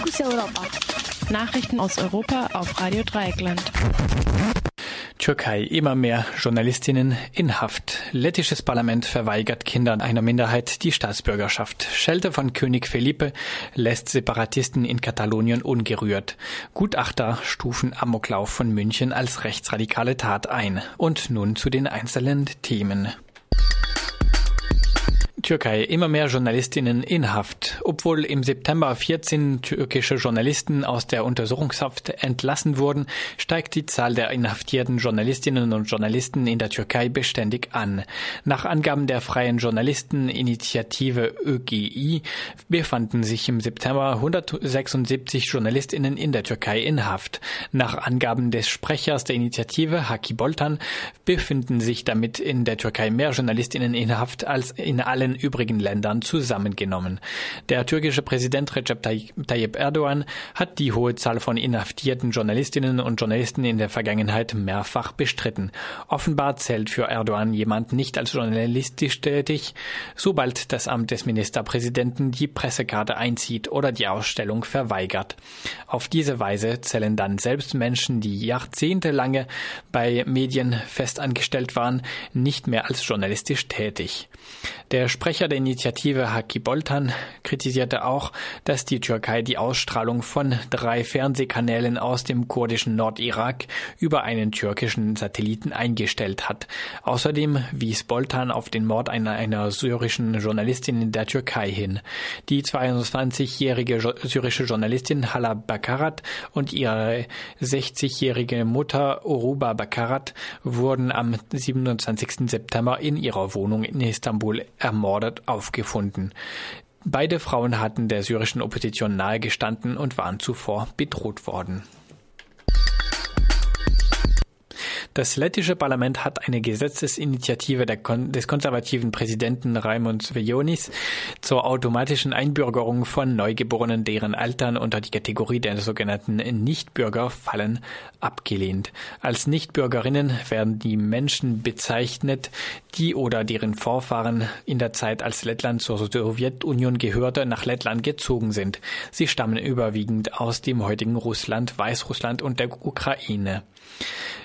Fokus Europa. Nachrichten aus Europa auf Radio Dreieckland. Türkei immer mehr Journalistinnen in Haft. Lettisches Parlament verweigert Kindern einer Minderheit die Staatsbürgerschaft. Schelte von König Felipe lässt Separatisten in Katalonien ungerührt. Gutachter stufen Amoklauf von München als rechtsradikale Tat ein. Und nun zu den einzelnen Themen. Türkei immer mehr Journalistinnen in Haft. Obwohl im September 14 türkische Journalisten aus der Untersuchungshaft entlassen wurden, steigt die Zahl der inhaftierten Journalistinnen und Journalisten in der Türkei beständig an. Nach Angaben der Freien Journalisteninitiative ÖGI befanden sich im September 176 Journalistinnen in der Türkei in Haft. Nach Angaben des Sprechers der Initiative, Haki Boltan, befinden sich damit in der Türkei mehr Journalistinnen in Haft als in allen übrigen Ländern zusammengenommen. Der türkische Präsident Recep Tayyip Erdogan hat die hohe Zahl von inhaftierten Journalistinnen und Journalisten in der Vergangenheit mehrfach bestritten. Offenbar zählt für Erdogan jemand nicht als journalistisch tätig, sobald das Amt des Ministerpräsidenten die Pressekarte einzieht oder die Ausstellung verweigert. Auf diese Weise zählen dann selbst Menschen, die jahrzehntelange bei Medien festangestellt waren, nicht mehr als journalistisch tätig. Der Sprecher der Initiative Haki Boltan kritisierte auch, dass die Türkei die Ausstrahlung von drei Fernsehkanälen aus dem kurdischen Nordirak über einen türkischen Satelliten eingestellt hat. Außerdem wies Boltan auf den Mord einer, einer syrischen Journalistin in der Türkei hin. Die 22-jährige syrische Journalistin Hala Bakarat und ihre 60-jährige Mutter Oruba Bakarat wurden am 27. September in ihrer Wohnung in Istanbul ermordet aufgefunden. Beide Frauen hatten der syrischen Opposition nahegestanden und waren zuvor bedroht worden. Das lettische Parlament hat eine Gesetzesinitiative des konservativen Präsidenten Raimond Vejonis zur automatischen Einbürgerung von Neugeborenen, deren Eltern unter die Kategorie der sogenannten Nichtbürger fallen, abgelehnt. Als Nichtbürgerinnen werden die Menschen bezeichnet, die oder deren Vorfahren in der Zeit, als Lettland zur Sowjetunion gehörte, nach Lettland gezogen sind. Sie stammen überwiegend aus dem heutigen Russland, Weißrussland und der Ukraine.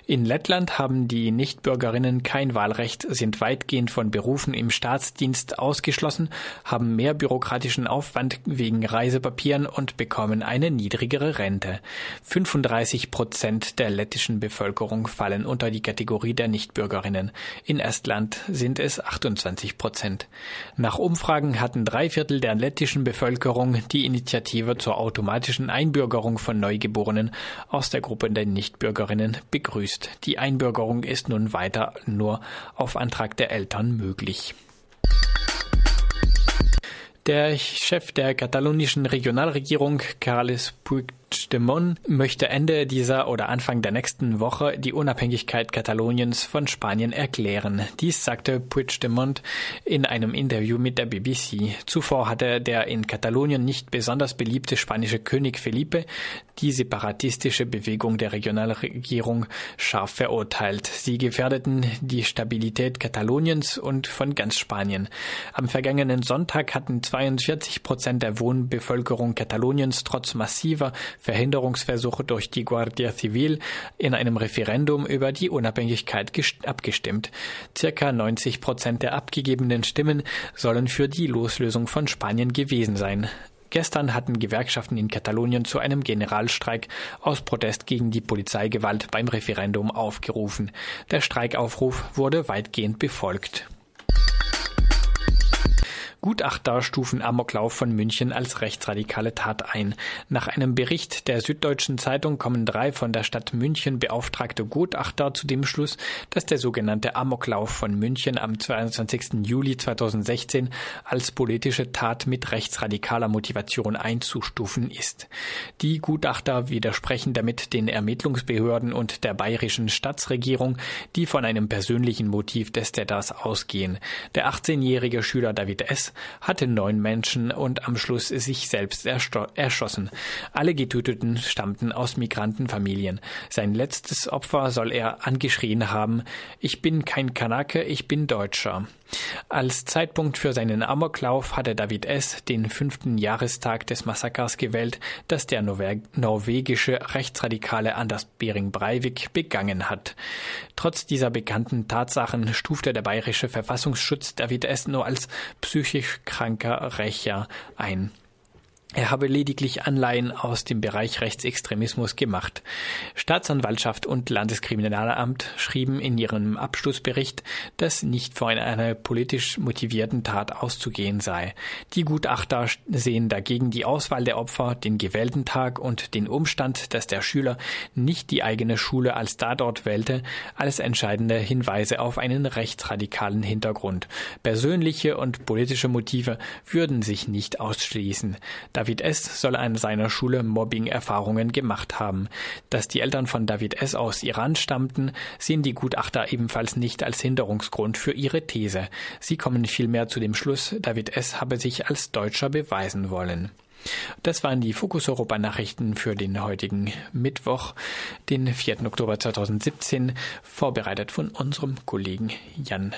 In Lettland haben die Nichtbürgerinnen kein Wahlrecht, sind weitgehend von Berufen im Staatsdienst ausgeschlossen, haben mehr bürokratischen Aufwand wegen Reisepapieren und bekommen eine niedrigere Rente. 35 Prozent der lettischen Bevölkerung fallen unter die Kategorie der Nichtbürgerinnen. In Estland sind es 28 Prozent. Nach Umfragen hatten drei Viertel der lettischen Bevölkerung die Initiative zur automatischen Einbürgerung von Neugeborenen aus der Gruppe der Nichtbürgerinnen begrüßt ist. Die Einbürgerung ist nun weiter nur auf Antrag der Eltern möglich. Der Chef der katalonischen Regionalregierung, Carles Puigdemont, möchte Ende dieser oder Anfang der nächsten Woche die Unabhängigkeit Kataloniens von Spanien erklären. Dies sagte Puigdemont in einem Interview mit der BBC. Zuvor hatte der in Katalonien nicht besonders beliebte spanische König Felipe die separatistische Bewegung der Regionalregierung scharf verurteilt. Sie gefährdeten die Stabilität Kataloniens und von ganz Spanien. Am vergangenen Sonntag hatten 42 Prozent der Wohnbevölkerung Kataloniens trotz massiver Verhinderungsversuche durch die Guardia Civil in einem Referendum über die Unabhängigkeit abgestimmt. Circa 90 Prozent der abgegebenen Stimmen sollen für die Loslösung von Spanien gewesen sein. Gestern hatten Gewerkschaften in Katalonien zu einem Generalstreik aus Protest gegen die Polizeigewalt beim Referendum aufgerufen. Der Streikaufruf wurde weitgehend befolgt. Gutachter stufen Amoklauf von München als rechtsradikale Tat ein. Nach einem Bericht der Süddeutschen Zeitung kommen drei von der Stadt München beauftragte Gutachter zu dem Schluss, dass der sogenannte Amoklauf von München am 22. Juli 2016 als politische Tat mit rechtsradikaler Motivation einzustufen ist. Die Gutachter widersprechen damit den Ermittlungsbehörden und der bayerischen Staatsregierung, die von einem persönlichen Motiv des Täters ausgehen. Der 18-jährige Schüler David S hatte neun Menschen und am Schluss sich selbst erschossen. Alle Getöteten stammten aus Migrantenfamilien. Sein letztes Opfer soll er angeschrien haben, ich bin kein Kanake, ich bin Deutscher. Als Zeitpunkt für seinen Amoklauf hatte David S. den fünften Jahrestag des Massakers gewählt, das der norwegische Rechtsradikale Anders Bering Breivik begangen hat. Trotz dieser bekannten Tatsachen stufte der bayerische Verfassungsschutz David S. nur als psychisch kranker Rächer ein. Er habe lediglich Anleihen aus dem Bereich Rechtsextremismus gemacht. Staatsanwaltschaft und Landeskriminalamt schrieben in ihrem Abschlussbericht, dass nicht von einer politisch motivierten Tat auszugehen sei. Die Gutachter sehen dagegen die Auswahl der Opfer, den gewählten Tag und den Umstand, dass der Schüler nicht die eigene Schule als Tatort wählte, als entscheidende Hinweise auf einen rechtsradikalen Hintergrund. Persönliche und politische Motive würden sich nicht ausschließen. David S. soll an seiner Schule Mobbing-Erfahrungen gemacht haben. Dass die Eltern von David S. aus Iran stammten, sehen die Gutachter ebenfalls nicht als Hinderungsgrund für ihre These. Sie kommen vielmehr zu dem Schluss, David S. habe sich als Deutscher beweisen wollen. Das waren die Fokus Europa Nachrichten für den heutigen Mittwoch, den 4. Oktober 2017, vorbereitet von unserem Kollegen Jan